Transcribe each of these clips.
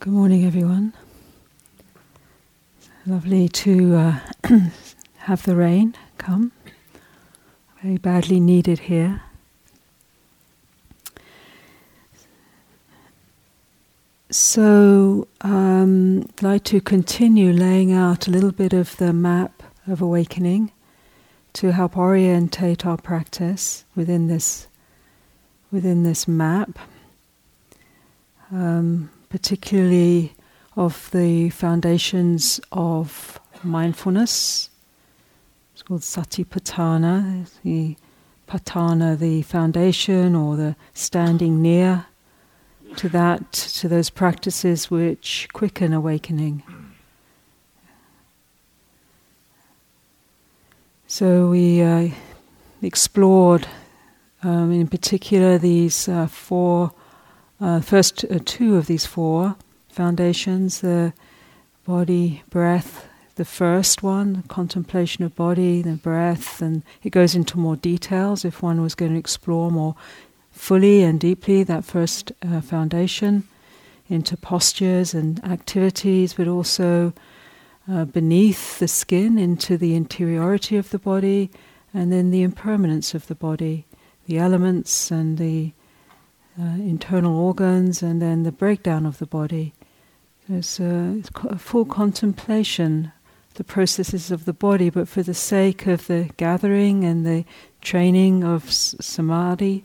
Good morning, everyone. Lovely to uh, have the rain come. Very badly needed here. So, um, I'd like to continue laying out a little bit of the map of awakening to help orientate our practice within this within this map. Um, particularly of the foundations of mindfulness. It's called Satipatthana, the patthana, the foundation or the standing near to that, to those practices which quicken awakening. So we uh, explored, um, in particular, these uh, four uh, first uh, two of these four foundations the body, breath, the first one, contemplation of body, the breath, and it goes into more details if one was going to explore more fully and deeply that first uh, foundation into postures and activities, but also uh, beneath the skin into the interiority of the body, and then the impermanence of the body, the elements and the uh, internal organs, and then the breakdown of the body. There's a, a full contemplation the processes of the body, but for the sake of the gathering and the training of s- samadhi,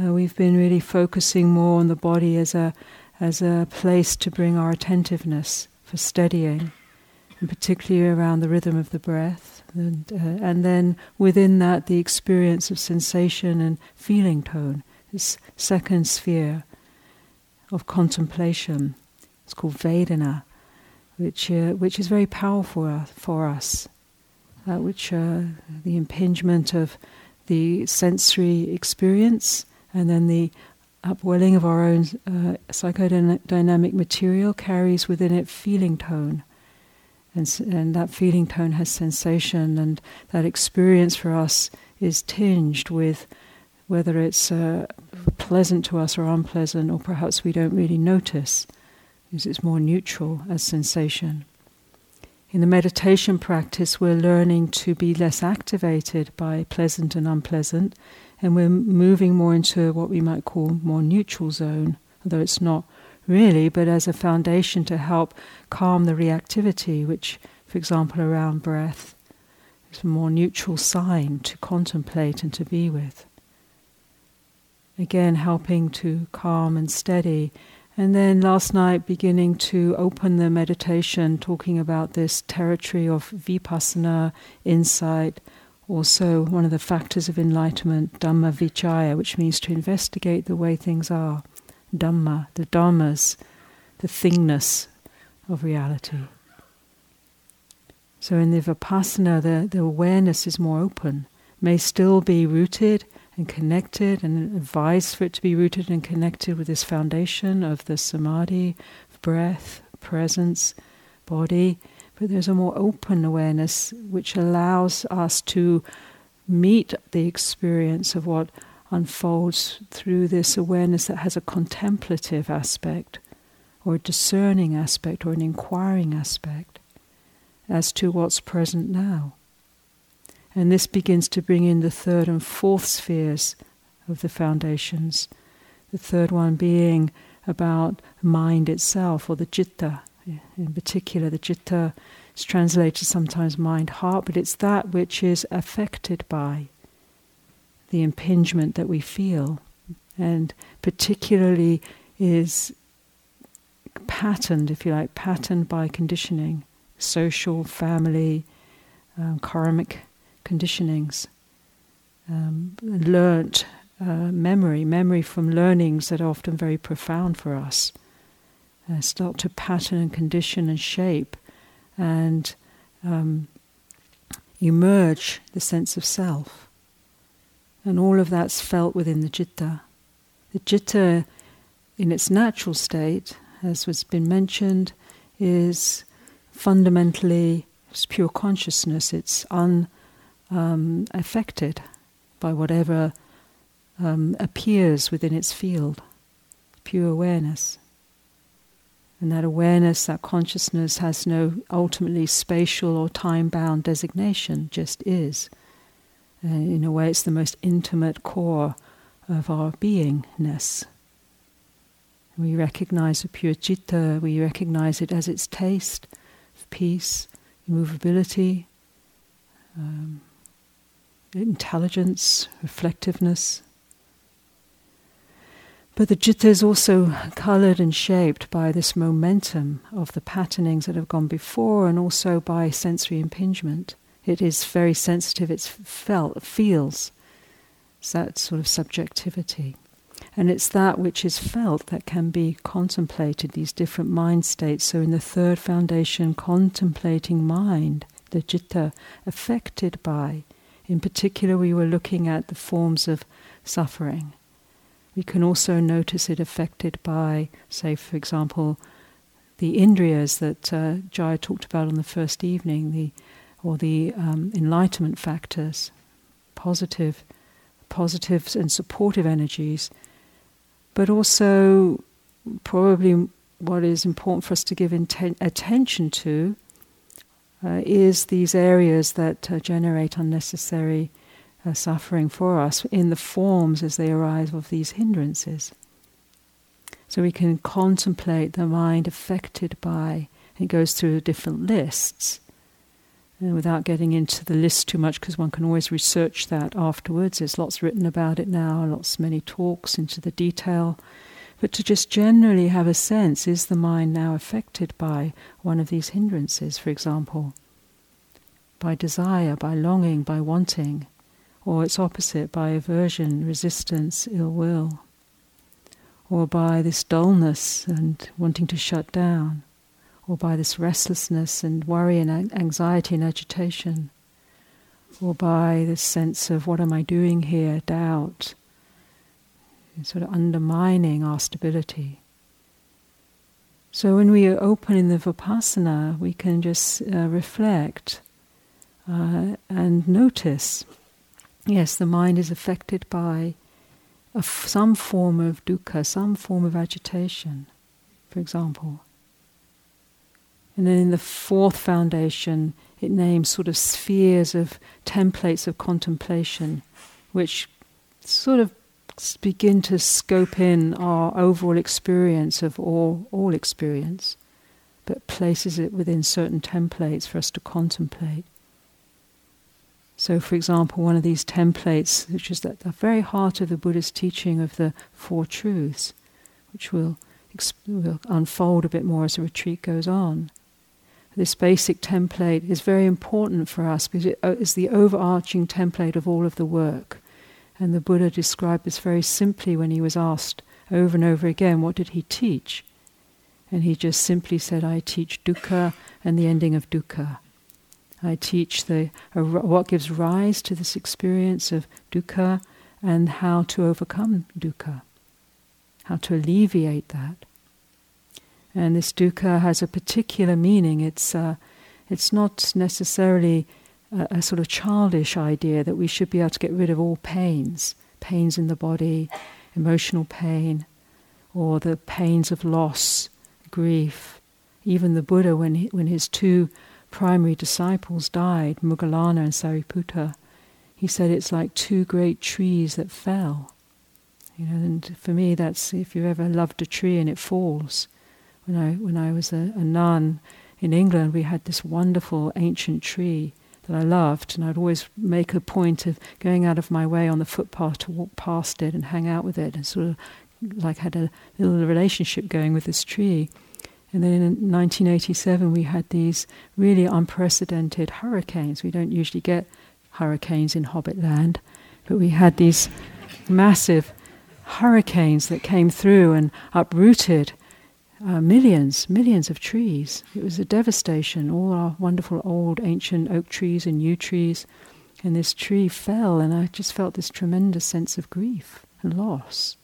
uh, we've been really focusing more on the body as a as a place to bring our attentiveness for steadying, and particularly around the rhythm of the breath, and, uh, and then within that the experience of sensation and feeling tone this second sphere of contemplation. It's called Vedana, which, uh, which is very powerful for us, uh, which uh, the impingement of the sensory experience and then the upwelling of our own uh, psychodynamic material carries within it feeling tone. And, and that feeling tone has sensation, and that experience for us is tinged with whether it's uh, pleasant to us or unpleasant, or perhaps we don't really notice, because it's more neutral as sensation. In the meditation practice, we're learning to be less activated by pleasant and unpleasant, and we're moving more into what we might call more neutral zone, although it's not really, but as a foundation to help calm the reactivity, which, for example, around breath, is a more neutral sign to contemplate and to be with. Again, helping to calm and steady. And then last night, beginning to open the meditation, talking about this territory of vipassana, insight, also one of the factors of enlightenment, Dhamma Vicaya, which means to investigate the way things are. Dhamma, the Dhammas, the thingness of reality. So in the Vipassana, the, the awareness is more open, may still be rooted and connected and advise for it to be rooted and connected with this foundation of the samadhi, breath, presence, body. But there's a more open awareness which allows us to meet the experience of what unfolds through this awareness that has a contemplative aspect or a discerning aspect or an inquiring aspect as to what's present now. And this begins to bring in the third and fourth spheres of the foundations. The third one being about mind itself, or the citta. In particular, the citta is translated sometimes mind heart, but it's that which is affected by the impingement that we feel, and particularly is patterned, if you like, patterned by conditioning, social, family, um, karmic conditionings, um, learnt uh, memory, memory from learnings that are often very profound for us, uh, start to pattern and condition and shape and um, emerge the sense of self. And all of that's felt within the citta. The citta, in its natural state, as has been mentioned, is fundamentally it's pure consciousness. It's un, um, affected by whatever um, appears within its field, pure awareness. And that awareness, that consciousness has no ultimately spatial or time bound designation, just is. And in a way, it's the most intimate core of our beingness. We recognize the pure citta, we recognize it as its taste, peace, immovability, um, intelligence, reflectiveness. But the citta is also colored and shaped by this momentum of the patternings that have gone before and also by sensory impingement. It is very sensitive, it's felt, feels. That sort of subjectivity. And it's that which is felt that can be contemplated, these different mind states. So, in the third foundation, contemplating mind, the citta, affected by. In particular, we were looking at the forms of suffering. We can also notice it affected by, say, for example, the indriyas that uh, Jaya talked about on the first evening, the, or the um, enlightenment factors, positive, positives positive, positive and supportive energies but also probably what is important for us to give inten- attention to uh, is these areas that uh, generate unnecessary uh, suffering for us in the forms as they arise of these hindrances. So we can contemplate the mind affected by, it goes through different lists. And without getting into the list too much, because one can always research that afterwards. There's lots written about it now, lots many talks into the detail. But to just generally have a sense is the mind now affected by one of these hindrances, for example, by desire, by longing, by wanting, or its opposite, by aversion, resistance, ill will, or by this dullness and wanting to shut down? Or by this restlessness and worry and anxiety and agitation, or by this sense of what am I doing here, doubt, sort of undermining our stability. So when we are open in the vipassana, we can just uh, reflect uh, and notice. Yes, the mind is affected by some form of dukkha, some form of agitation, for example. And then in the fourth foundation, it names sort of spheres of templates of contemplation, which sort of begin to scope in our overall experience of all, all experience, but places it within certain templates for us to contemplate. So, for example, one of these templates, which is at the very heart of the Buddhist teaching of the Four Truths, which will, exp- will unfold a bit more as the retreat goes on, this basic template is very important for us because it uh, the overarching template of all of the work. And the Buddha described this very simply when he was asked over and over again, what did he teach? And he just simply said, I teach dukkha and the ending of dukkha. I teach the, what gives rise to this experience of dukkha and how to overcome dukkha, how to alleviate that. And this dukkha has a particular meaning. It's, uh, it's not necessarily a, a, sort of childish idea that we should be able to get rid of all pains, pains in the body, emotional pain, or the pains of loss, grief. Even the Buddha, when, he, when his two primary disciples died, Moggallana and Sariputta, he said it's like two great trees that fell. You know, and for me, that's if you ever loved a tree and it falls, when I, when I was a, a nun in England, we had this wonderful ancient tree that I loved, and I'd always make a point of going out of my way on the footpath to walk past it and hang out with it, and sort of like had a little relationship going with this tree. And then in 1987, we had these really unprecedented hurricanes. We don't usually get hurricanes in Hobbit land, but we had these massive hurricanes that came through and uprooted uh, millions, millions of trees. It was a devastation. All our wonderful old ancient oak trees and yew trees, and this tree fell, and I just felt this tremendous sense of grief and loss.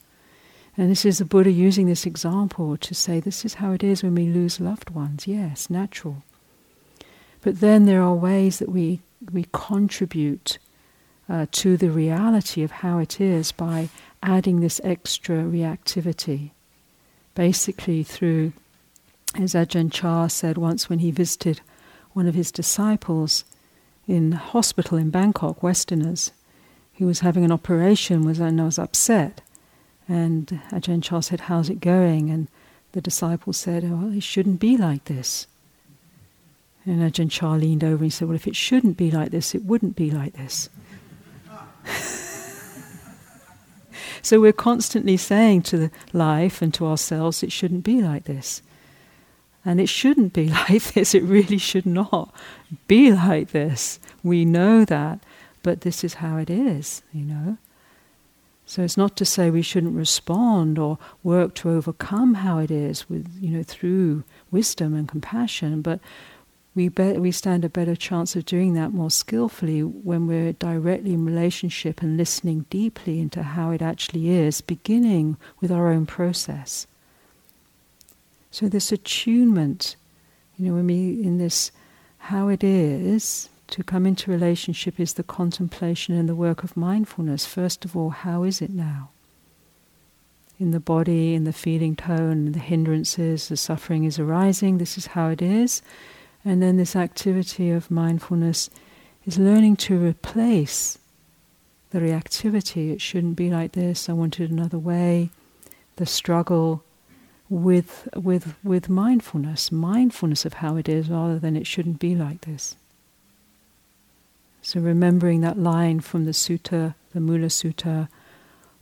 And this is the Buddha using this example to say this is how it is when we lose loved ones. Yes, natural. But then there are ways that we, we contribute uh, to the reality of how it is by adding this extra reactivity basically through as Ajahn Chah said once when he visited one of his disciples in hospital in Bangkok, Westerners, who was having an operation, was and was upset. And Ajahn Chah said, How's it going? And the disciple said, oh, Well, it shouldn't be like this. And Ajahn Chah leaned over and said, Well, if it shouldn't be like this, it wouldn't be like this. so we're constantly saying to life and to ourselves, it shouldn't be like this. And it shouldn't be like this. It really should not be like this. We know that, but this is how it is, you know. So it's not to say we shouldn't respond or work to overcome how it is with, you know, through wisdom and compassion, but we, be- we stand a better chance of doing that more skillfully when we're directly in relationship and listening deeply into how it actually is, beginning with our own process. So this attunement, you know, when we in this how it is to come into relationship is the contemplation and the work of mindfulness. First of all, how is it now? In the body, in the feeling tone, the hindrances, the suffering is arising, this is how it is. And then this activity of mindfulness is learning to replace the reactivity. It shouldn't be like this, I want it another way. The struggle with, with, with mindfulness, mindfulness of how it is rather than it shouldn't be like this. So remembering that line from the sutta, the Mula Sutta,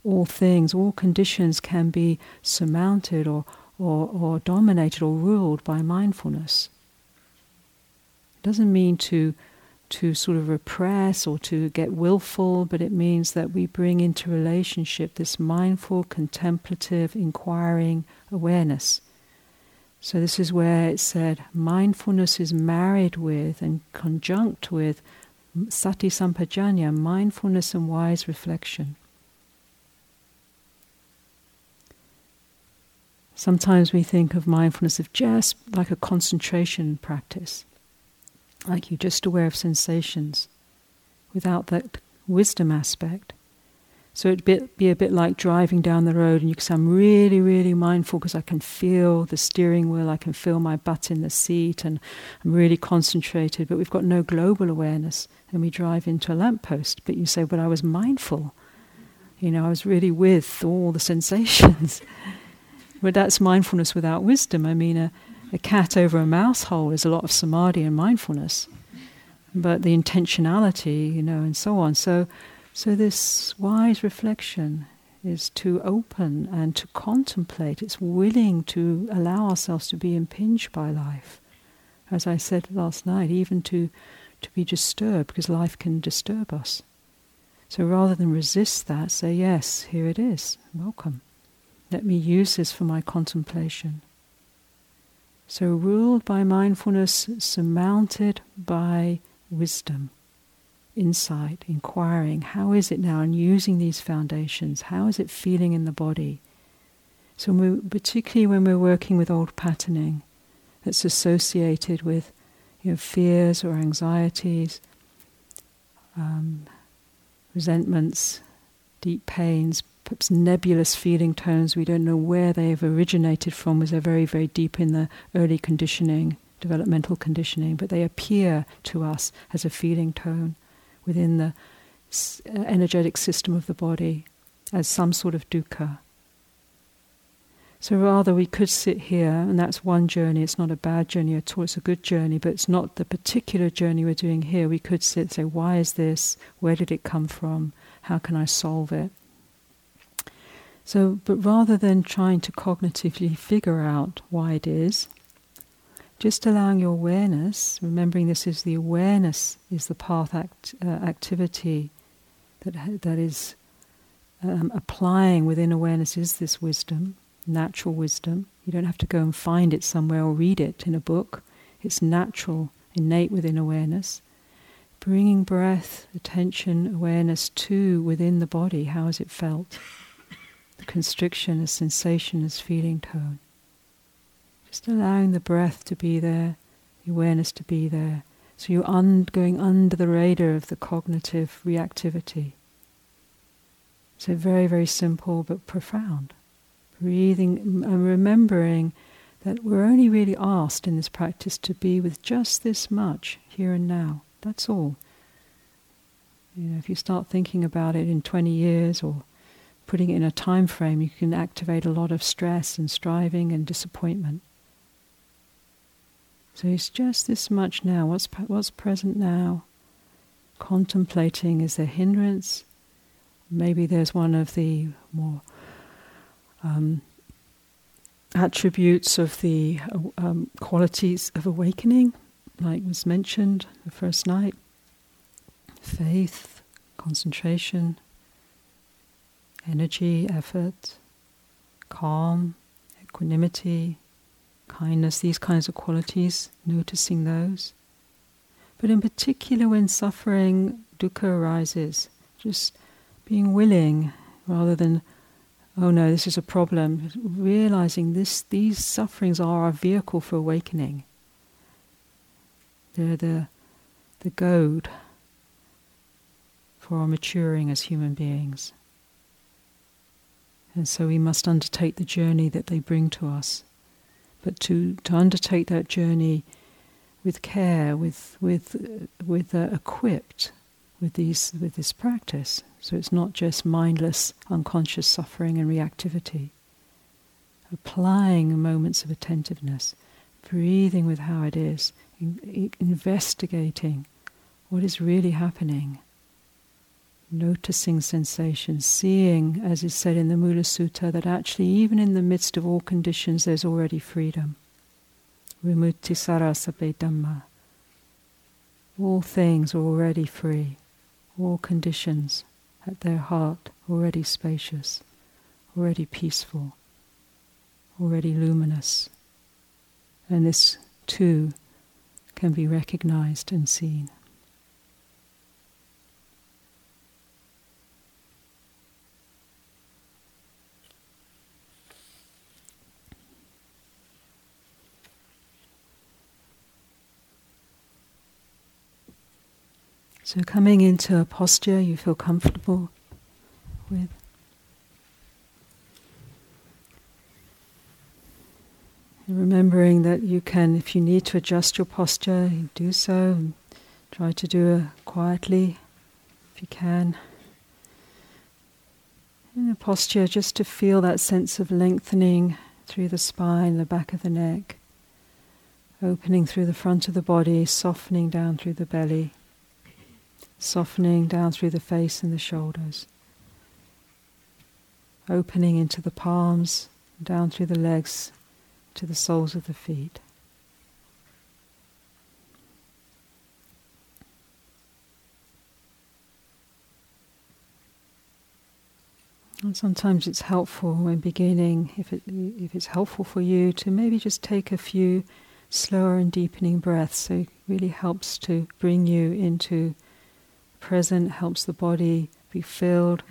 all things, all conditions can be surmounted or, or, or dominated or ruled by mindfulness. It doesn't mean to to sort of repress or to get willful, but it means that we bring into relationship this mindful, contemplative, inquiring awareness. So, this is where it said mindfulness is married with and conjunct with sati sampajanya, mindfulness and wise reflection. Sometimes we think of mindfulness of just like a concentration practice, like you're just aware of sensations without that wisdom aspect. So it'd be, be a bit like driving down the road, and you say, I'm really, really mindful because I can feel the steering wheel, I can feel my butt in the seat, and I'm really concentrated, but we've got no global awareness. And we drive into a lamppost, but you say, But I was mindful. You know, I was really with all the sensations. but that's mindfulness without wisdom. I mean, a, a cat over a mouse hole is a lot of samadhi and mindfulness. But the intentionality, you know, and so on. So, so this wise reflection is to open and to contemplate. It's willing to allow ourselves to be impinged by life. As I said last night, even to, to be disturbed, because life can disturb us. So rather than resist that, say, Yes, here it is, welcome. Let me use this for my contemplation. So, ruled by mindfulness, surmounted by wisdom insight, inquiring, how is it now, and using these foundations, how is it feeling in the body? So, we, particularly when we're working with old patterning that's associated with you know, fears or anxieties, um, resentments, deep pains, perhaps nebulous feeling tones, we don't know where they've originated from, as they're very, very deep in the early conditioning, developmental conditioning, but they appear to us as a feeling tone within the uh, energetic system of the body as some sort of dukkha. So rather, we could sit here, and that's one journey. It's not a bad journey at all. It's a good journey, but it's not the particular journey we're doing here. We could sit and say, "Why is this? Where did it come from? How can I solve it?" So, but rather than trying to cognitively figure out why it is, just allowing your awareness, remembering this is the awareness is the path act, uh, activity that that is um, applying within awareness is this wisdom, natural wisdom. You don't have to go and find it somewhere or read it in a book. It's natural, innate within awareness. Bringing breath, attention, awareness to within the body. How has it felt? Constriction, the sensation, as feeling tone. Just allowing the breath to be there, the awareness to be there. So you're un- going under the radar of the cognitive reactivity. So very, very simple but profound. Breathing and remembering that we're only really asked in this practice to be with just this much here and now. That's all. You know, if you start thinking about it in 20 years or putting it in a time frame, you can activate a lot of stress and striving and disappointment. So it's just this much now. What's what's present now? Contemplating is there hindrance? Maybe there's one of the more um, attributes of the um, qualities of awakening, like was mentioned the first night faith, concentration, energy, effort, calm, equanimity, kindness, these kinds of qualities, noticing those. But in particular, when suffering, dukkha arises, just being willing rather than, oh no, this is a problem, realizing this, these sufferings are our vehicle for awakening. They're the, the goad for our maturing as human beings. And so we must undertake the journey that they bring to us. But to, to undertake that journey with care, with, with, with uh, equipped with, these, with this practice. So it's not just mindless, unconscious suffering and reactivity. Applying moments of attentiveness, breathing with how it is, in, investigating what is really happening noticing sensations, seeing, as is said in the Mula Sutta, that actually, even in the midst of all conditions, there's already freedom. Vimutti sara sabbe dhamma. All things are already free, all conditions at their heart already spacious, already peaceful, already luminous. And this too can be recognized and seen. So, coming into a posture you feel comfortable with. remembering that you can, if you need to adjust your posture, you do so. And try to do it quietly if you can. In a posture, just to feel that sense of lengthening through the spine, the back of the neck, opening through the front of the body, softening down through the belly softening down through the face and the shoulders, opening into the palms, down through the legs to the soles of the feet. And sometimes it's helpful when beginning, if, it, if it's helpful for you, to maybe just take a few slower and deepening breaths. So it really helps to bring you into present helps the body be filled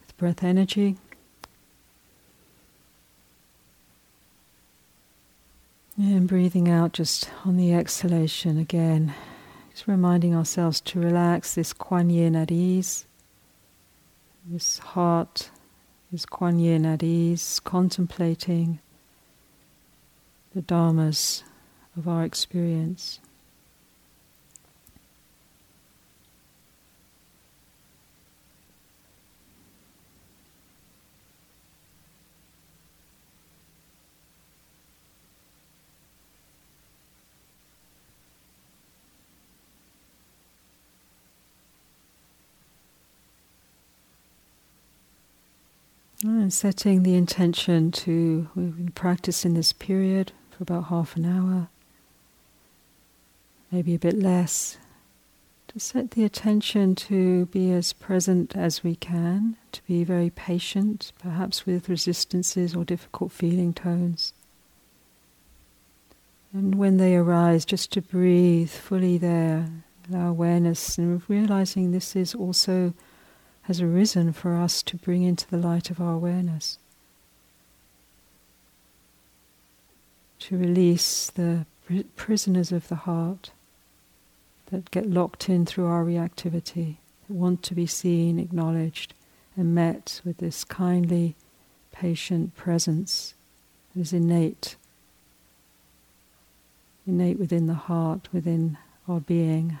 with breath energy. And breathing out just on the exhalation again, just reminding ourselves to relax this Kuan Yin at ease, this heart, this Kuan Yin at ease, contemplating the Dharmas of our experience. And setting the intention to, we've been practicing this period for about half an hour, maybe a bit less, to set the attention to be as present as we can, to be very patient, perhaps with resistances or difficult feeling tones. And when they arise, just to breathe fully there, our awareness, and realizing this is also has arisen for us to bring into the light of our awareness. To release the prisoners of the heart that get locked in through our reactivity, that want to be seen, acknowledged, and met with this kindly, patient presence that is innate innate within the heart, within our being.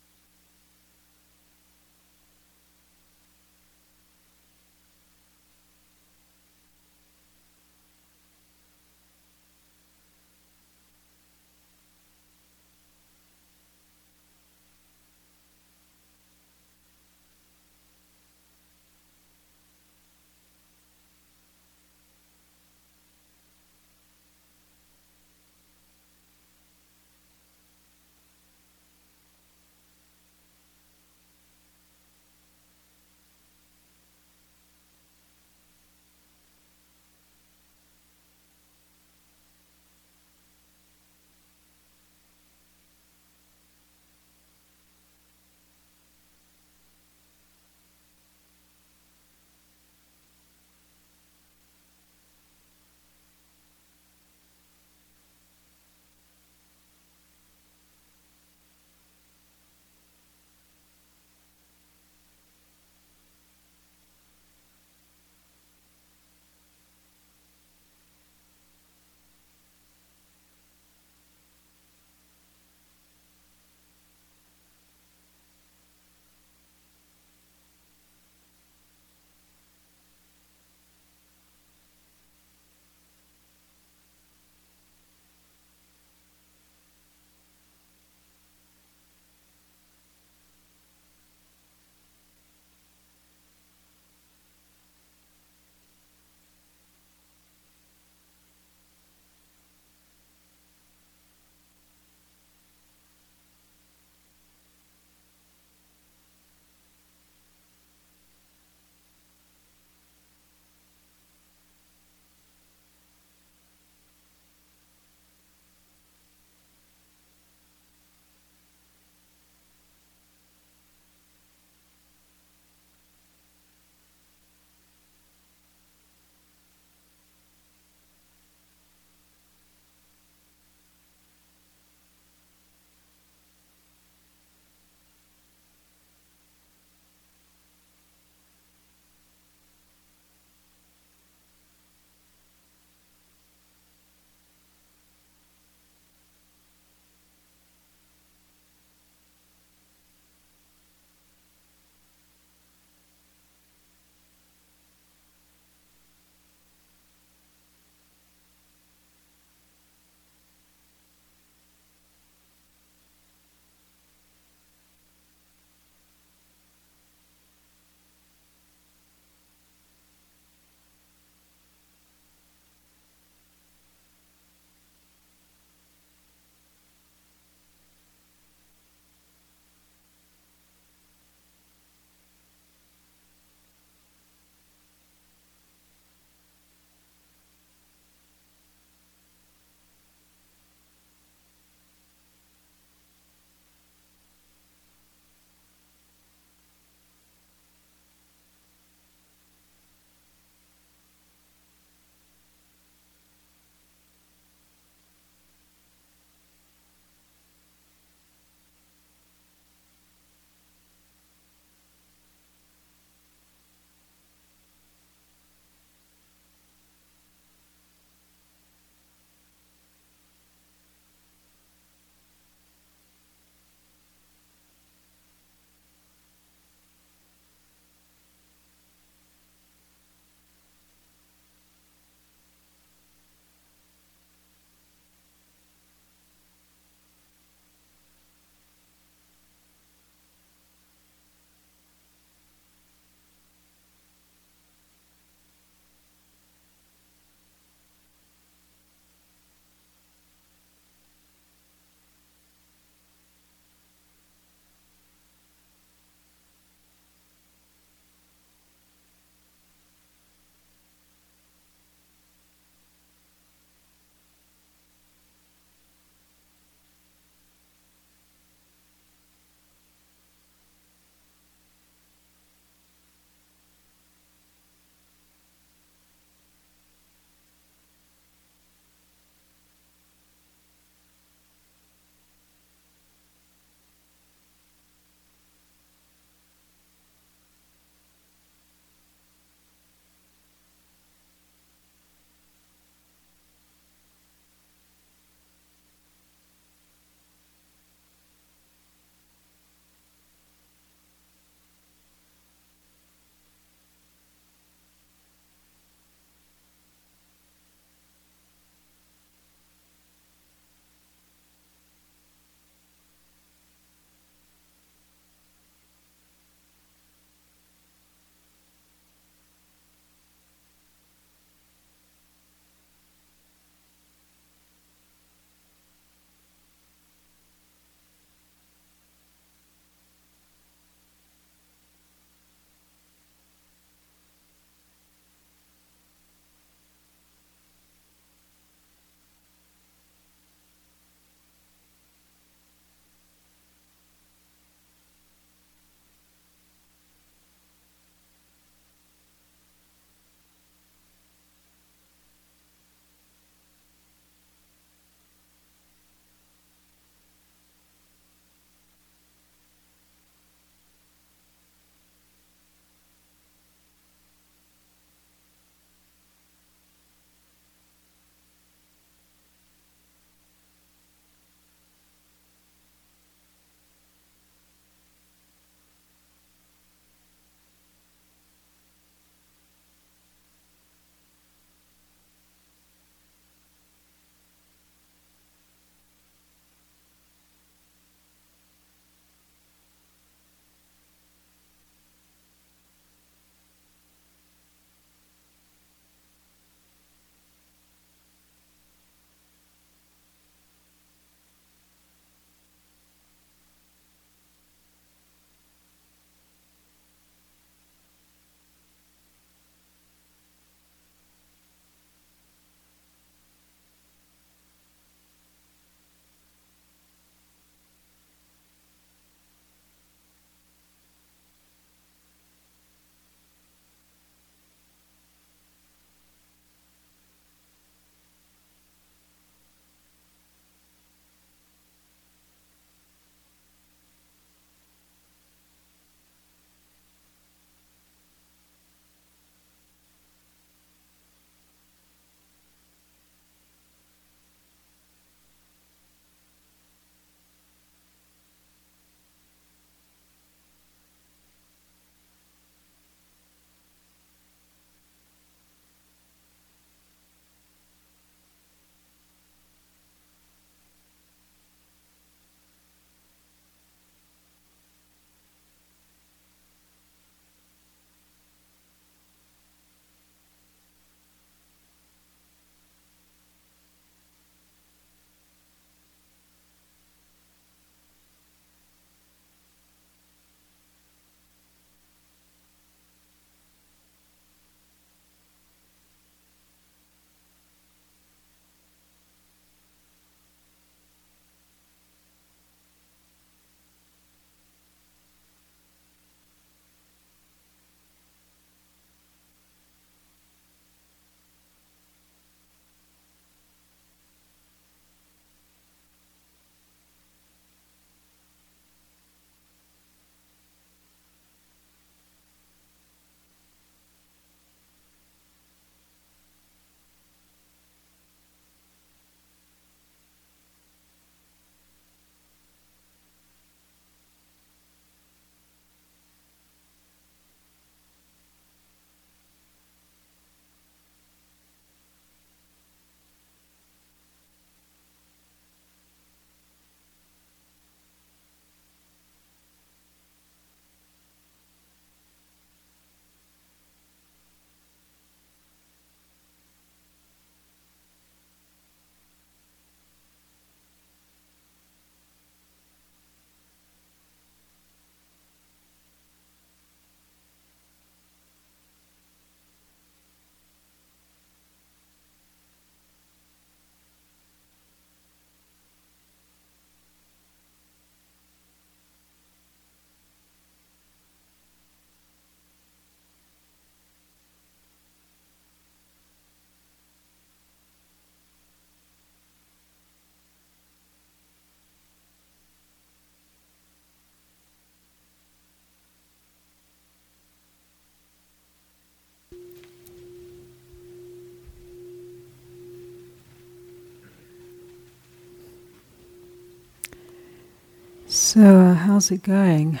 So, uh, how's it going?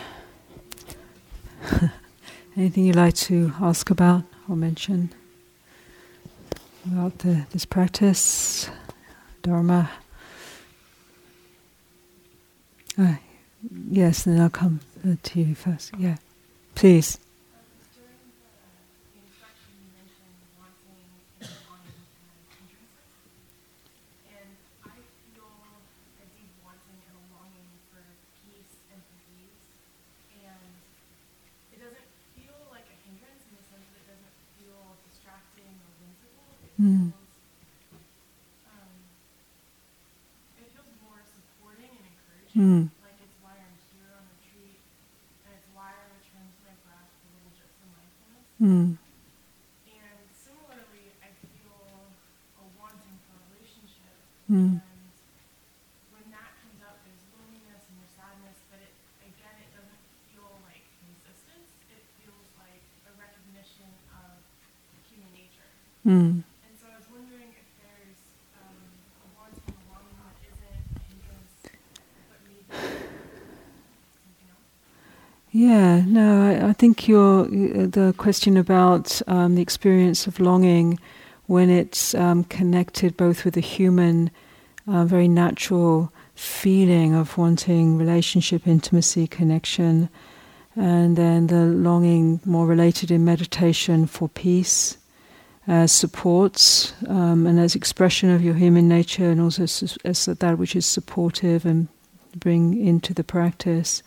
Anything you'd like to ask about or mention about the, this practice, Dharma? Uh, yes, then I'll come to you first. Yeah, please. Mm. Um, it feels more supporting and encouraging. Mm. Like it's why I'm here on retreat, and it's why I return to my breath a little just for mindfulness. Mm. And similarly, I feel a wanting for a relationship. Mm. And when that comes up, there's loneliness and there's sadness, but it, again, it doesn't feel like resistance. It feels like a recognition of human Mm. Yeah, no, I, I think your the question about um, the experience of longing when it's um, connected both with a human, uh, very natural feeling of wanting relationship, intimacy, connection, and then the longing more related in meditation for peace, as supports um, and as expression of your human nature, and also as, that which is supportive and bring into the practice.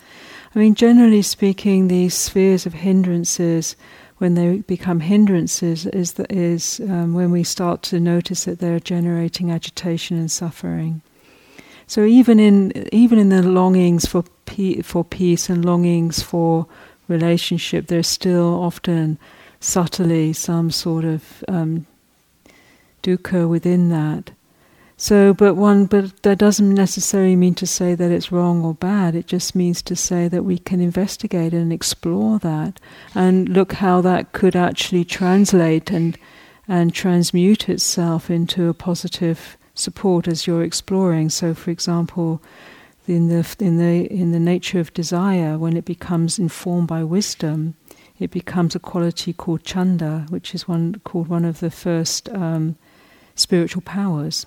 I mean, generally speaking, these spheres of hindrances, when they become hindrances, is, the, is um, when we start to notice that they're generating agitation and suffering. So even in even in the longings for pe- for peace and longings for relationship, there's still often subtly some sort of um, dukkha within that. So, but one, but that doesn't necessarily mean to say that it's wrong or bad. It just means to say that we can investigate and explore that and look how that could actually translate and and transmute itself into a positive support as you're exploring. So, for example, in the in the in the nature of desire, when it becomes informed by wisdom, it becomes a quality called chanda, which is one called one of the first um, spiritual powers.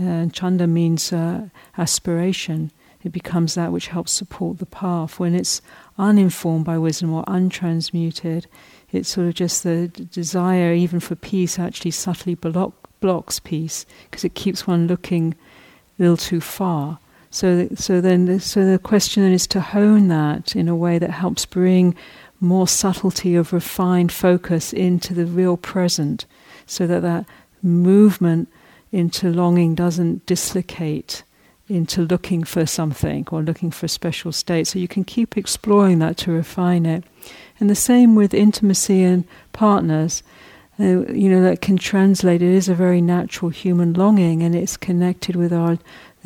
Uh, chanda means uh, aspiration. It becomes that which helps support the path. When it's uninformed by wisdom or untransmuted, it's sort of just the desire, even for peace, actually subtly block, blocks peace because it keeps one looking a little too far. So, so then, the, so the question then is to hone that in a way that helps bring more subtlety of refined focus into the real present, so that that movement into longing doesn't dislocate into looking for something or looking for a special state. So you can keep exploring that to refine it. And the same with intimacy and partners. Uh, you know, that can translate, it is a very natural human longing and it's connected with our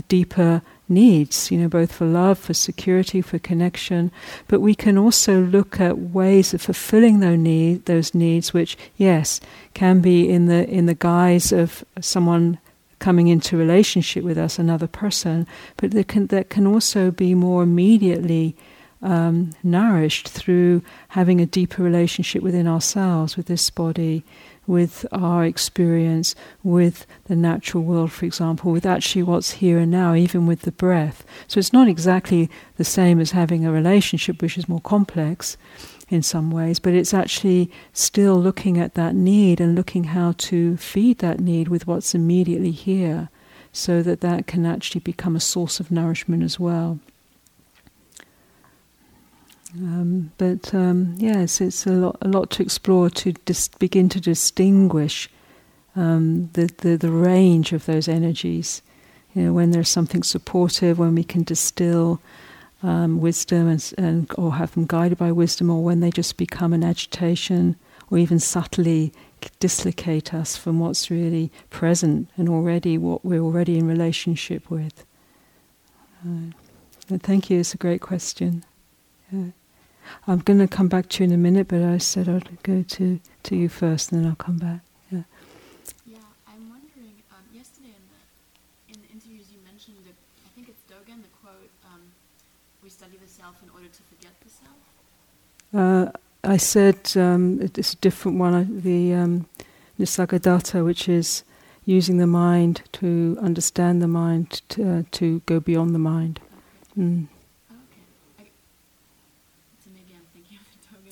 deeper needs, you know, both for love, for security, for connection. But we can also look at ways of fulfilling those, need, those needs, which, yes, can be in the in the guise of someone coming into relationship with us, another person, but that can, that can also be more immediately um, nourished through having a deeper relationship within ourselves, with this body, with our experience, with the natural world, for example, with actually what's here and now, even with the breath. So it's not exactly the same as having a relationship, which is more complex in some ways, but it's actually still looking at that need and looking how to feed that need with what's immediately here so that that can actually become a source of nourishment as well. Um, but um, yes, it's a lot, a lot to explore to dis- begin to distinguish um, the, the, the range of those energies. You know, when there's something supportive, when we can distill um, wisdom and, and or have them guided by wisdom, or when they just become an agitation, or even subtly dislocate us from what's really present and already what we're already in relationship with. Uh, thank you. It's a great question. Yeah. I'm going to come back to you in a minute, but I said I'd go to, to you first, and then I'll come back. Yeah. Yeah, I'm wondering. Um, yesterday in the in the interviews you mentioned, I think it's Dogen the quote. Um, we study the self in order to forget the self? Uh, I said um, it's a different one, uh, the um, Nisargadatta, which is using the mind to understand the mind, to, uh, to go beyond the mind. Mm.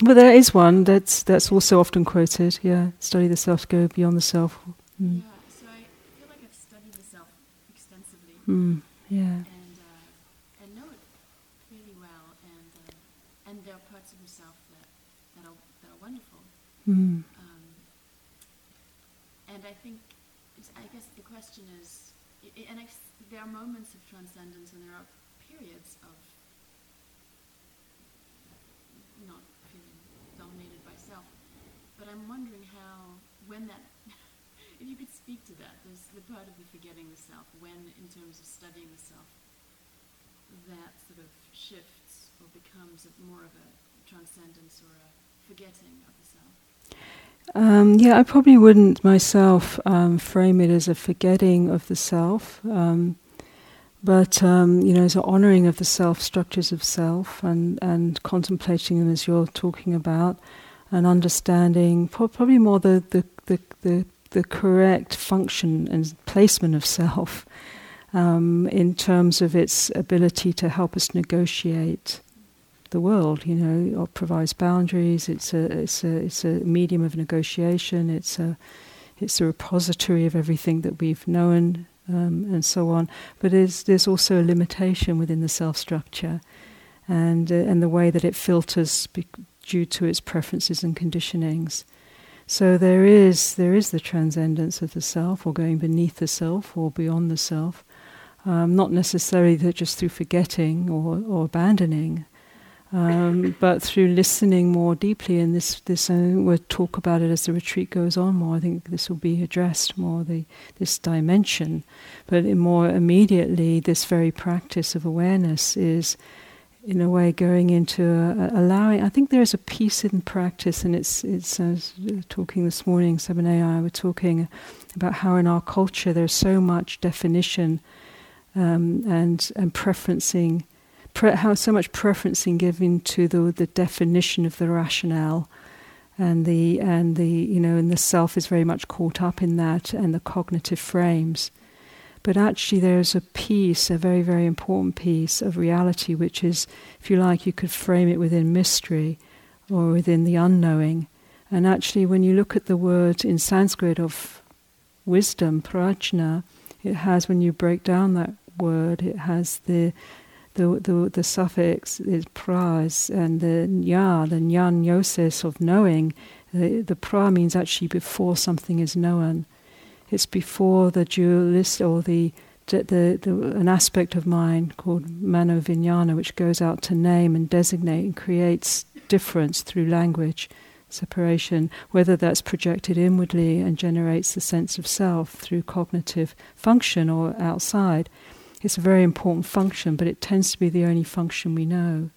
But there is one that's that's also often quoted. Yeah, study the self, go beyond the self. Mm. Yeah, so I feel like I've studied the self extensively. Mm. Yeah. And uh, and know it really well, and uh, and there are parts of yourself that that are that are wonderful. Mm. Um, and I think, I guess the question is, and I, there are moments of transcendence, and there are periods of But I'm wondering how, when that, if you could speak to that, there's the part of the forgetting the self, when, in terms of studying the self, that sort of shifts or becomes more of a transcendence or a forgetting of the self. Um, yeah, I probably wouldn't myself um, frame it as a forgetting of the self, um, but um, you know, as an honouring of the self, structures of self, and and contemplating them as you're talking about, and understanding probably more the, the, the, the, the correct function and placement of self um, in terms of its ability to help us negotiate the world. You know, it provides boundaries. It's a it's a it's a medium of negotiation. It's a it's a repository of everything that we've known um, and so on. But there's there's also a limitation within the self structure, and uh, and the way that it filters. Due to its preferences and conditionings. So there is there is the transcendence of the self, or going beneath the self, or beyond the self. Um, not necessarily that just through forgetting or, or abandoning, um, but through listening more deeply. And this this we'll talk about it as the retreat goes on more. I think this will be addressed more the this dimension, but more immediately, this very practice of awareness is in a way going into uh, allowing I think there is a peace in practice and it's it's uh, talking this morning Seven AI were talking about how in our culture there's so much definition um, and and preferencing pre- how so much preferencing given to the the definition of the rationale and the and the you know and the self is very much caught up in that and the cognitive frames but actually, there's a piece, a very, very important piece of reality, which is, if you like, you could frame it within mystery or within the unknowing. And actually, when you look at the word in Sanskrit of wisdom, prajna, it has, when you break down that word, it has the the the, the suffix is pras and the nya, the nyan yoses of knowing. The, the pra means actually before something is known. It's before the dualist or the, the, the, an aspect of mind called mano which goes out to name and designate and creates difference through language, separation, whether that's projected inwardly and generates the sense of self through cognitive function or outside. It's a very important function, but it tends to be the only function we know.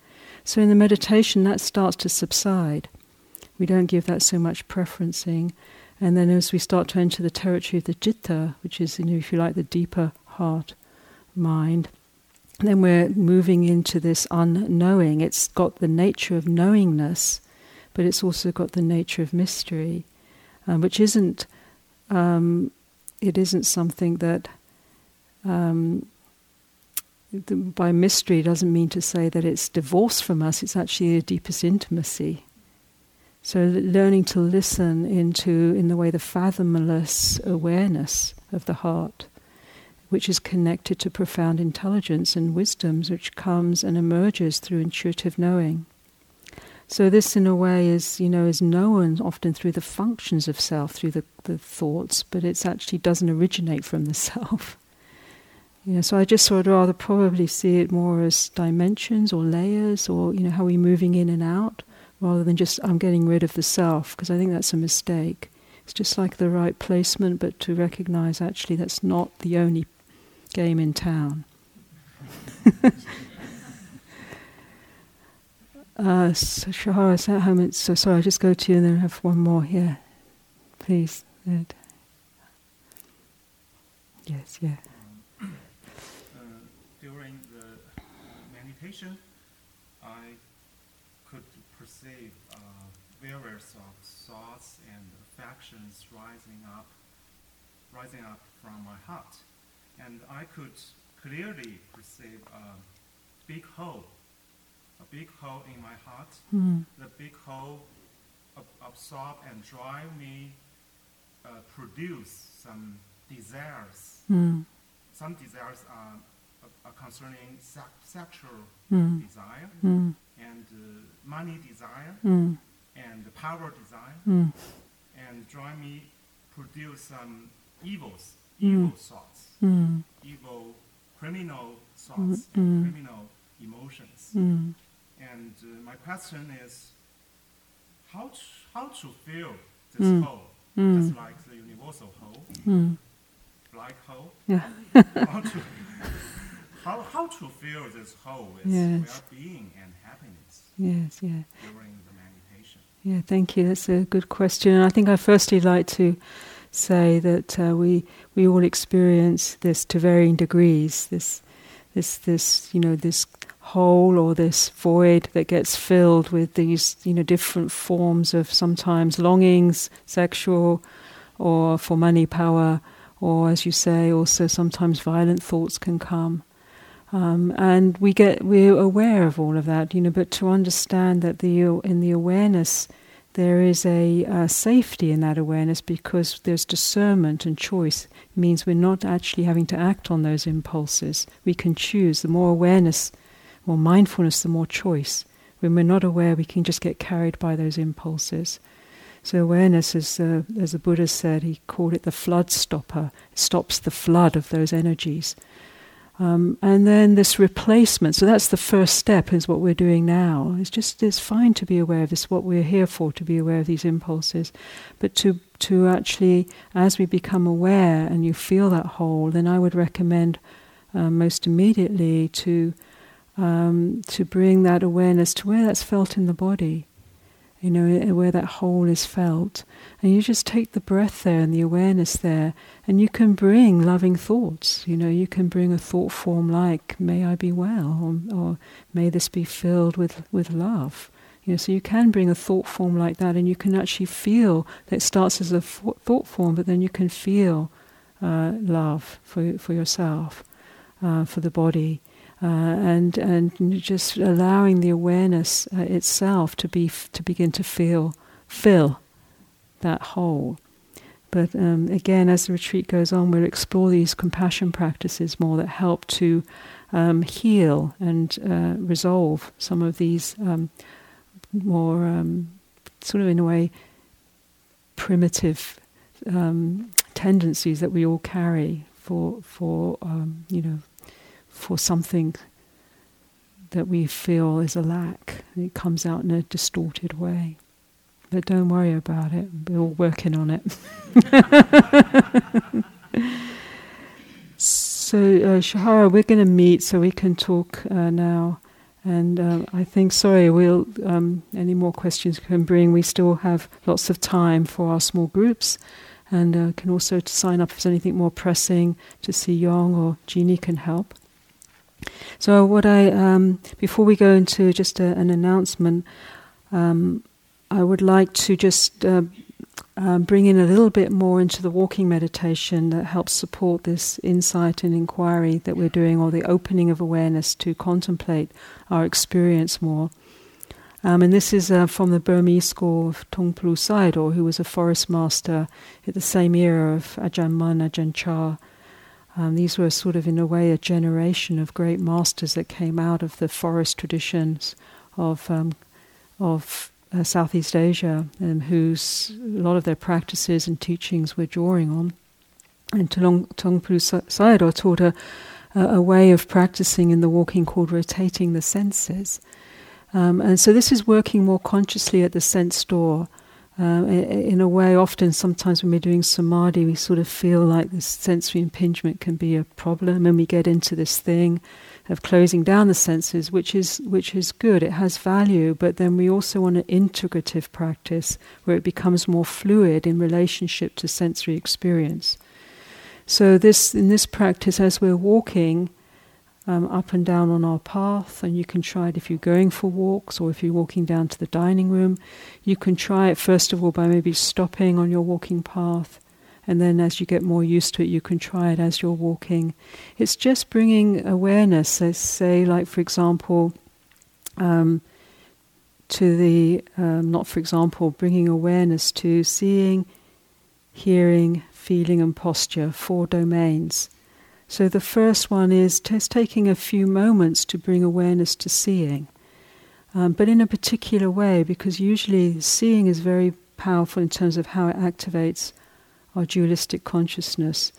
So in the meditation, that starts to subside. We don't give that so much preferencing. And then as we start to enter the territory of the citta, which is, you know, if you like, the deeper heart mind, then we're moving into this unknowing. It's got the nature of knowingness, but it's also got the nature of mystery, um, which isn't. Um, it isn't something that. Um, by mystery doesn't mean to say that it's divorced from us. It's actually the deepest intimacy. So learning to listen into, in the way, the fathomless awareness of the heart, which is connected to profound intelligence and wisdoms, which comes and emerges through intuitive knowing. So this, in a way, is you know is known often through the functions of self, through the, the thoughts, but it actually doesn't originate from the self. You know, so I just sort of rather probably see it more as dimensions or layers, or you know how we're moving in and out rather than just I'm getting rid of the self, because I think that's a mistake. It's just like the right placement, but to recognize actually that's not the only game in town. uh, so is that how So sorry, I'll just go to you and then have one more here. Please. Yes, yeah. Uh, during the meditation, I could perceive uh, various of thoughts and affections rising up, rising up from my heart, and I could clearly perceive a big hole, a big hole in my heart. Mm. The big hole ab- absorb and drive me, uh, produce some desires. Mm. Some desires are, are concerning sex, sexual Mm. desire Mm. and uh, money desire Mm. and power desire Mm. and drive me produce some evils, Mm. evil thoughts, Mm. evil criminal thoughts, Mm, mm. criminal emotions. Mm. And uh, my question is, how to, how to feel this Mm. hole, Mm. just like the universal hole, Mm. black hole? Yeah. how, to, how, how to feel this hole with Yes. well-being and happiness Yes. Yeah. during the meditation? Yeah, thank you. That's a good question. And I think I firstly like to say that uh, we we all experience this to varying degrees. This this this you know this hole or this void that gets filled with these you know different forms of sometimes longings, sexual, or for money, power, or as you say, also sometimes violent thoughts can come. Um, and we get we're aware of all of that, you know. But to understand that the in the awareness, there is a, uh safety in that awareness because there's discernment and choice. It means we're not actually having to act on those impulses. We can choose. The more awareness, more mindfulness, the more choice. When we're not aware, we can just get carried by those impulses. So awareness, as uh, as the Buddha said, he called it the flood stopper. It stops the flood of those energies. Um, and then this replacement. So that's the first step. Is what we're doing now. It's just it's fine to be aware of this. What we're here for to be aware of these impulses, but to to actually, as we become aware and you feel that hole, then I would recommend uh, most immediately to um, to bring that awareness to where that's felt in the body. You know, where that hole is felt. And you just take the breath there and the awareness there, and you can bring loving thoughts. You know, you can bring a thought form like, may I be well, or, or may this be filled with, with love. You know, so you can bring a thought form like that, and you can actually feel that it starts as a thought form, but then you can feel uh, love for, for yourself, uh, for the body. Uh, and and just allowing the awareness uh, itself to be f- to begin to feel fill that hole. But um, again, as the retreat goes on, we'll explore these compassion practices more that help to um, heal and uh, resolve some of these um, more um, sort of in a way primitive um, tendencies that we all carry for for um, you know for something that we feel is a lack. It comes out in a distorted way. But don't worry about it. We're all working on it. so, uh, Shahara, we're going to meet so we can talk uh, now. And uh, I think, sorry, we'll um, any more questions can bring. We still have lots of time for our small groups, and uh, can also sign up if there's anything more pressing to see Yong or Jeannie can help. So, what I um, before we go into just a, an announcement, um, I would like to just uh, um, bring in a little bit more into the walking meditation that helps support this insight and inquiry that we're doing, or the opening of awareness to contemplate our experience more. Um, and this is uh, from the Burmese school of Taungpulu Sayadaw, who was a forest master at the same era of Ajahn Mun, Ajahn Chah. Um, these were sort of, in a way, a generation of great masters that came out of the forest traditions of um, of uh, Southeast Asia, um, whose a lot of their practices and teachings we're drawing on. And Taungpulu Sayadaw taught a, a way of practicing in the walking called rotating the senses. Um, and so this is working more consciously at the sense door. Uh, in a way, often, sometimes when we're doing samadhi, we sort of feel like this sensory impingement can be a problem, and we get into this thing of closing down the senses, which is which is good. It has value, but then we also want an integrative practice where it becomes more fluid in relationship to sensory experience. So this in this practice, as we're walking, um, up and down on our path, and you can try it if you're going for walks or if you're walking down to the dining room. You can try it first of all by maybe stopping on your walking path, and then as you get more used to it, you can try it as you're walking. It's just bringing awareness, let's say, like for example, um, to the, um, not for example, bringing awareness to seeing, hearing, feeling, and posture, four domains. So the first one is just taking a few moments to bring awareness to seeing, um, but in a particular way, because usually seeing is very powerful in terms of how it activates our dualistic consciousness.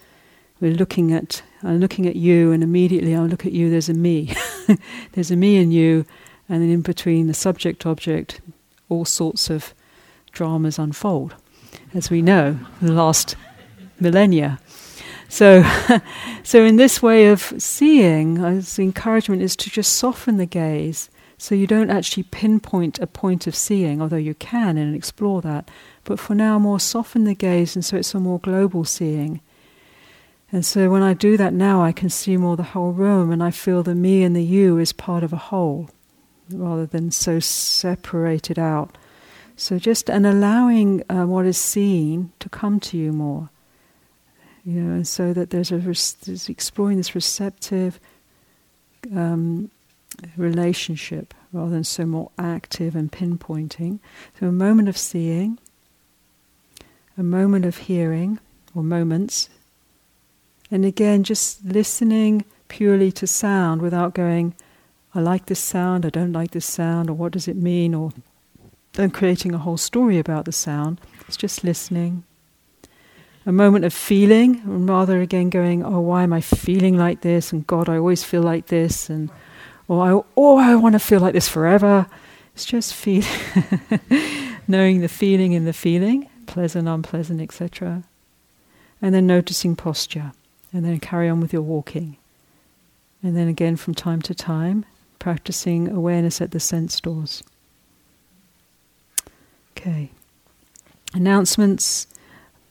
We're looking at, I'm looking at you, and immediately I'll look at you. There's a me, there's a me in you, and then in between the subject object, all sorts of dramas unfold, as we know, the last millennia. So, so in this way of seeing, uh, the encouragement is to just soften the gaze, so you don't actually pinpoint a point of seeing, although you can and explore that. But for now, more soften the gaze, and so it's a more global seeing. And so when I do that now, I can see more the whole room, and I feel the me and the you is part of a whole, rather than so separated out. So just and allowing uh, what is seen to come to you more you know, and so that there's a there's exploring this receptive um, relationship rather than so more active and pinpointing. So a moment of seeing, a moment of hearing, or moments, and again just listening purely to sound without going, I like this sound, I don't like this sound, or what does it mean, or then creating a whole story about the sound. It's just listening, a moment of feeling, and rather again going, oh, why am I feeling like this? And God, I always feel like this, and or I, oh, I want to feel like this forever. It's just feeling, knowing the feeling in the feeling, pleasant, unpleasant, etc. And then noticing posture, and then carry on with your walking. And then again, from time to time, practicing awareness at the sense doors. Okay. Announcements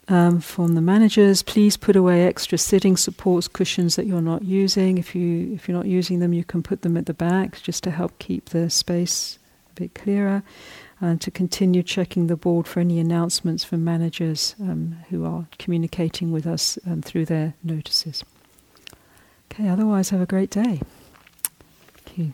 um, from the managers. Please put away extra sitting supports, cushions that you're not using. If you if you're not using them, you can put them at the back just to help keep the space a bit clearer. And to continue checking the board for any announcements from managers um, who are communicating with us um, through their notices. Okay, otherwise, have a great day. Thank you.